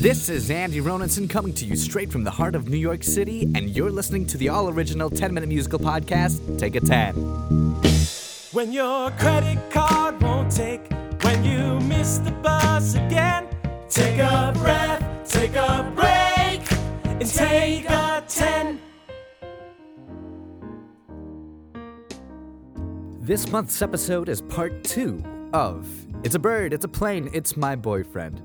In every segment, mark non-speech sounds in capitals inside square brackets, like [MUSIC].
This is Andy Roninson coming to you straight from the heart of New York City, and you're listening to the all original 10 minute musical podcast, Take a 10. When your credit card won't take, when you miss the bus again, take a breath, take a break, and take a 10. This month's episode is part two of It's a Bird, It's a Plane, It's My Boyfriend.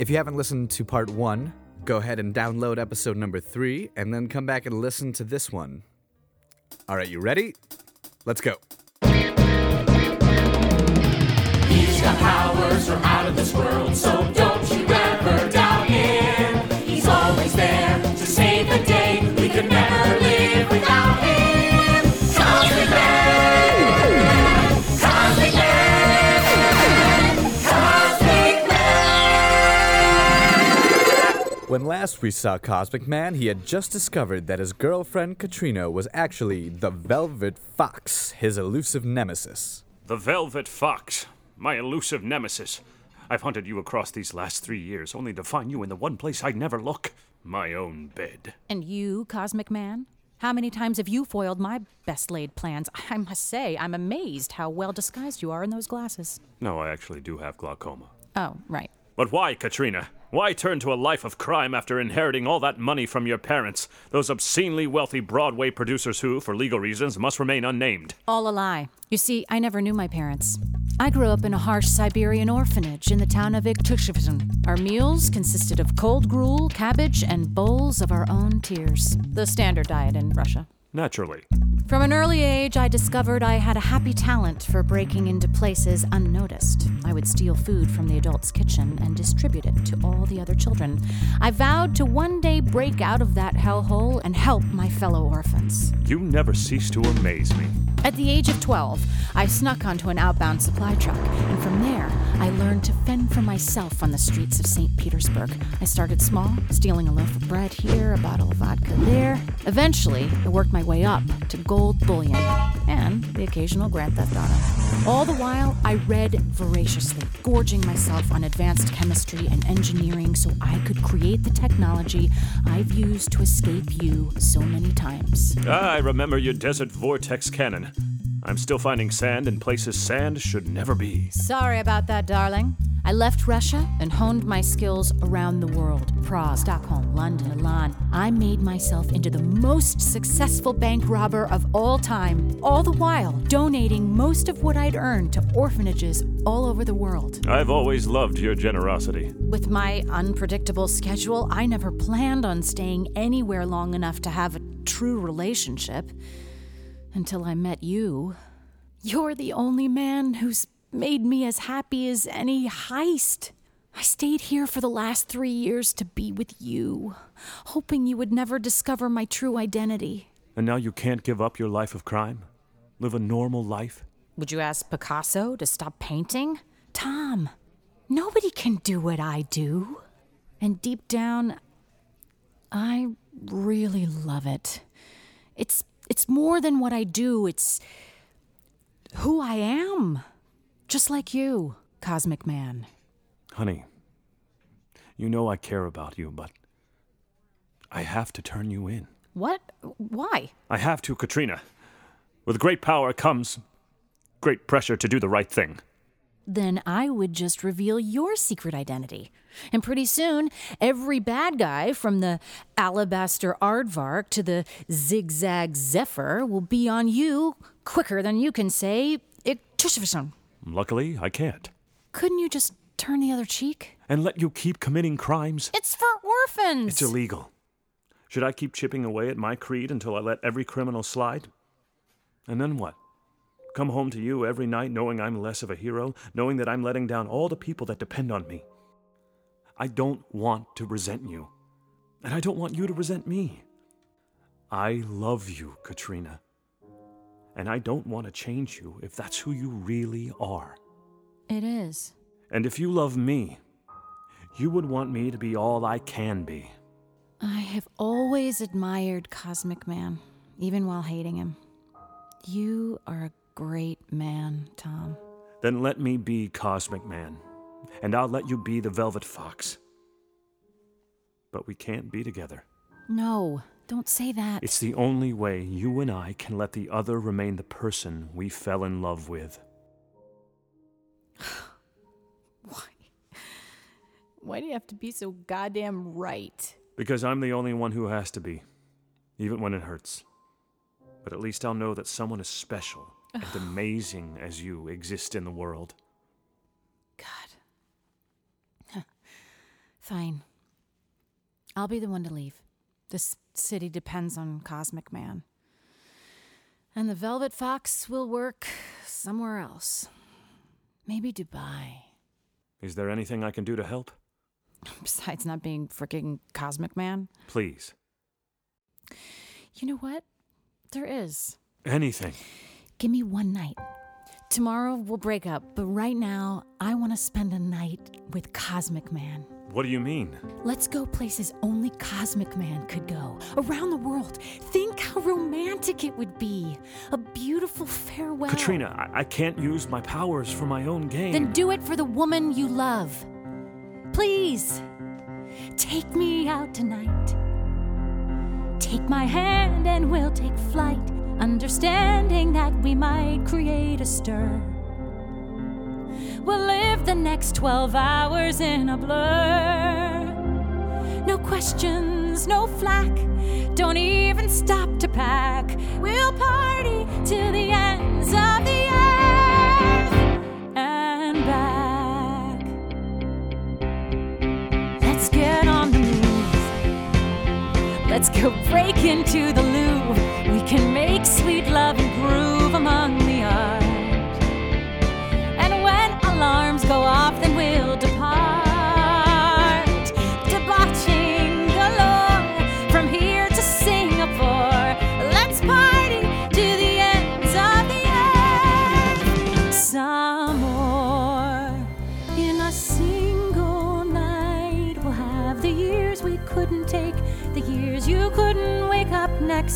If you haven't listened to part one, go ahead and download episode number three and then come back and listen to this one. All right, you ready? Let's go. He's got last we saw Cosmic Man, he had just discovered that his girlfriend Katrina was actually the Velvet Fox, his elusive nemesis. The Velvet Fox, my elusive nemesis. I've hunted you across these last three years, only to find you in the one place I'd never look my own bed. And you, Cosmic Man? How many times have you foiled my best laid plans? I must say, I'm amazed how well disguised you are in those glasses. No, I actually do have glaucoma. Oh, right. But why, Katrina? Why turn to a life of crime after inheriting all that money from your parents? Those obscenely wealthy Broadway producers who, for legal reasons, must remain unnamed. All a lie. You see, I never knew my parents. I grew up in a harsh Siberian orphanage in the town of Iktushevsky. Our meals consisted of cold gruel, cabbage, and bowls of our own tears. The standard diet in Russia. Naturally. From an early age, I discovered I had a happy talent for breaking into places unnoticed. I would steal food from the adults' kitchen and distribute it to all the other children. I vowed to one day break out of that hellhole and help my fellow orphans. You never cease to amaze me. At the age of 12, I snuck onto an outbound supply truck, and from there, I learned to fend for myself on the streets of St. Petersburg. I started small, stealing a loaf of bread here, a bottle of vodka there. Eventually, I worked my way up to gold bullion and the occasional Grand Theft Auto. All the while, I read voraciously, gorging myself on advanced chemistry and engineering so I could create the technology I've used to escape you so many times. Ah, I remember your desert vortex cannon. I'm still finding sand in places sand should never be. Sorry about that, darling. I left Russia and honed my skills around the world Prague, Stockholm, London, Milan. I made myself into the most successful bank robber of all time, all the while donating most of what I'd earned to orphanages all over the world. I've always loved your generosity. With my unpredictable schedule, I never planned on staying anywhere long enough to have a true relationship until I met you. You're the only man who's made me as happy as any heist. I stayed here for the last three years to be with you, hoping you would never discover my true identity. And now you can't give up your life of crime? Live a normal life? Would you ask Picasso to stop painting? Tom, nobody can do what I do. And deep down, I really love it. It's it's more than what I do. It's who I am. Just like you, Cosmic Man. Honey, you know I care about you, but I have to turn you in. What? Why? I have to, Katrina. With great power comes great pressure to do the right thing. Then I would just reveal your secret identity. And pretty soon, every bad guy from the Alabaster Aardvark to the Zigzag Zephyr will be on you quicker than you can say, Iktushvison. Luckily, I can't. Couldn't you just turn the other cheek? And let you keep committing crimes? It's for orphans. It's illegal. Should I keep chipping away at my creed until I let every criminal slide? And then what? Come home to you every night knowing I'm less of a hero, knowing that I'm letting down all the people that depend on me. I don't want to resent you. And I don't want you to resent me. I love you, Katrina. And I don't want to change you if that's who you really are. It is. And if you love me, you would want me to be all I can be. I have always admired Cosmic Man, even while hating him. You are a great man, Tom. Then let me be Cosmic Man, and I'll let you be the Velvet Fox. but we can't be together. No, don't say that. It's the only way you and I can let the other remain the person we fell in love with. [SIGHS] Why? Why do you have to be so goddamn right? Because I'm the only one who has to be, even when it hurts. But at least I'll know that someone as special and [SIGHS] amazing as you exist in the world. God. [SIGHS] Fine. I'll be the one to leave. This city depends on Cosmic Man. And the Velvet Fox will work somewhere else. Maybe Dubai. Is there anything I can do to help? [LAUGHS] Besides not being freaking Cosmic Man. Please. You know what? There is. Anything. Give me one night. Tomorrow we'll break up, but right now I want to spend a night with Cosmic Man. What do you mean? Let's go places only Cosmic Man could go. Around the world. Think how romantic it would be. A beautiful farewell. Katrina, I-, I can't use my powers for my own gain. Then do it for the woman you love. Please. Take me out tonight. Take my hand and we'll take flight, understanding that we might create a stir. We'll live the next 12 hours in a blur. No questions, no flack. Don't even stop to pack. We'll party till the ends of the earth and back. Let's get on the move. Let's go break into the Louvre. We can make sweet love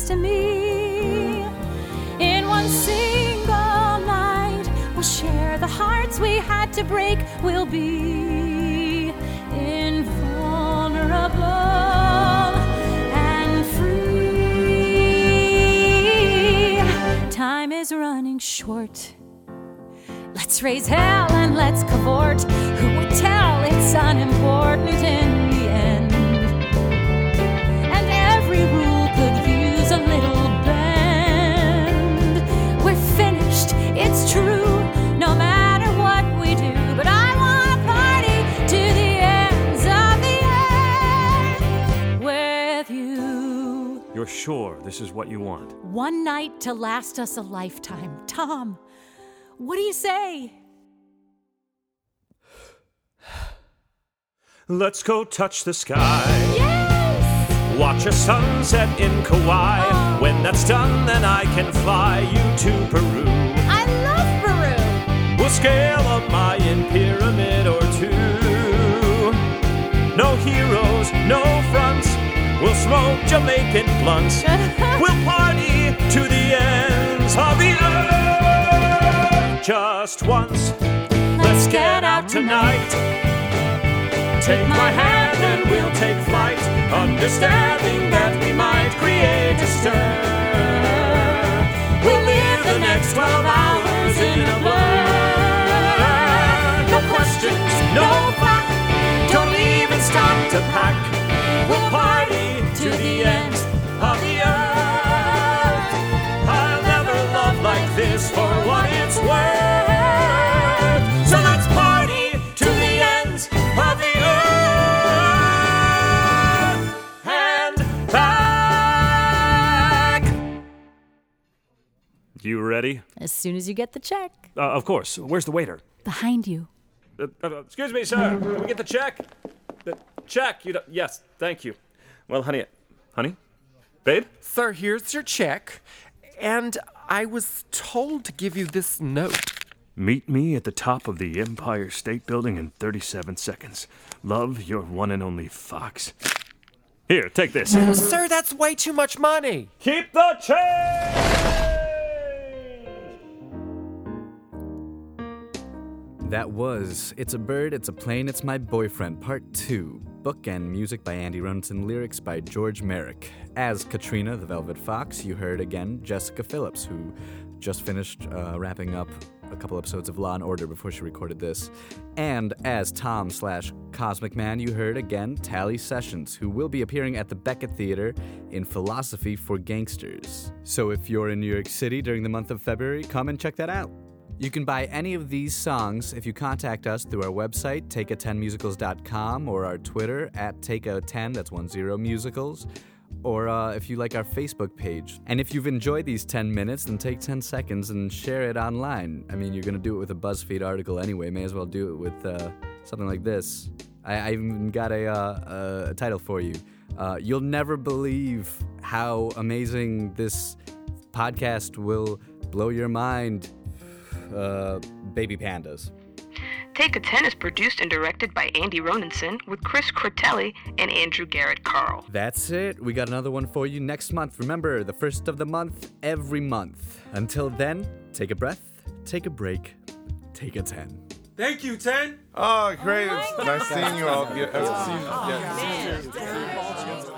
to me. In one single night, we'll share the hearts we had to break. We'll be invulnerable and free. Time is running short. Let's raise hell and let's cavort. Who would tell it's unimportant this is what you want? One night to last us a lifetime. Tom, what do you say? Let's go touch the sky. Yes! Watch a sunset in Kauai. Oh. When that's done, then I can fly you to Peru. I love Peru! We'll scale a Mayan pyramid or two. No heroes, no fronts. Smoke Jamaican blunts. we'll party to the ends of the earth. Just once. Let's get out tonight. Take my hand and we'll take flight, understanding that we might create a stir. We'll live the next 12 hours ready? As soon as you get the check. Uh, of course. Where's the waiter? Behind you. Uh, uh, excuse me, sir. Can we get the check? The check. You don't, yes, thank you. Well, honey, honey, babe. Sir, here's your check. And I was told to give you this note. Meet me at the top of the Empire State Building in 37 seconds. Love, your one and only Fox. Here, take this. Sir, that's way too much money. Keep the change! That was It's a Bird, It's a Plane, It's My Boyfriend, Part 2. Book and music by Andy Roninson, lyrics by George Merrick. As Katrina the Velvet Fox, you heard again Jessica Phillips, who just finished uh, wrapping up a couple episodes of Law and Order before she recorded this. And as Tom slash Cosmic Man, you heard again Tally Sessions, who will be appearing at the Beckett Theater in Philosophy for Gangsters. So if you're in New York City during the month of February, come and check that out. You can buy any of these songs if you contact us through our website, take10musicals.com, or our Twitter at take10, that's 10 musicals, or uh, if you like our Facebook page. And if you've enjoyed these 10 minutes, then take 10 seconds and share it online. I mean, you're going to do it with a BuzzFeed article anyway, may as well do it with uh, something like this. I, I even got a, uh, a title for you. Uh, you'll never believe how amazing this podcast will blow your mind uh, baby pandas. Take a 10 is produced and directed by Andy Roninson with Chris Cortelli and Andrew Garrett Carl. That's it. We got another one for you next month. Remember, the first of the month, every month. Until then, take a breath, take a break, take a 10. Thank you, 10. Oh, great. it's nice seeing you all. Yeah, seeing- yeah.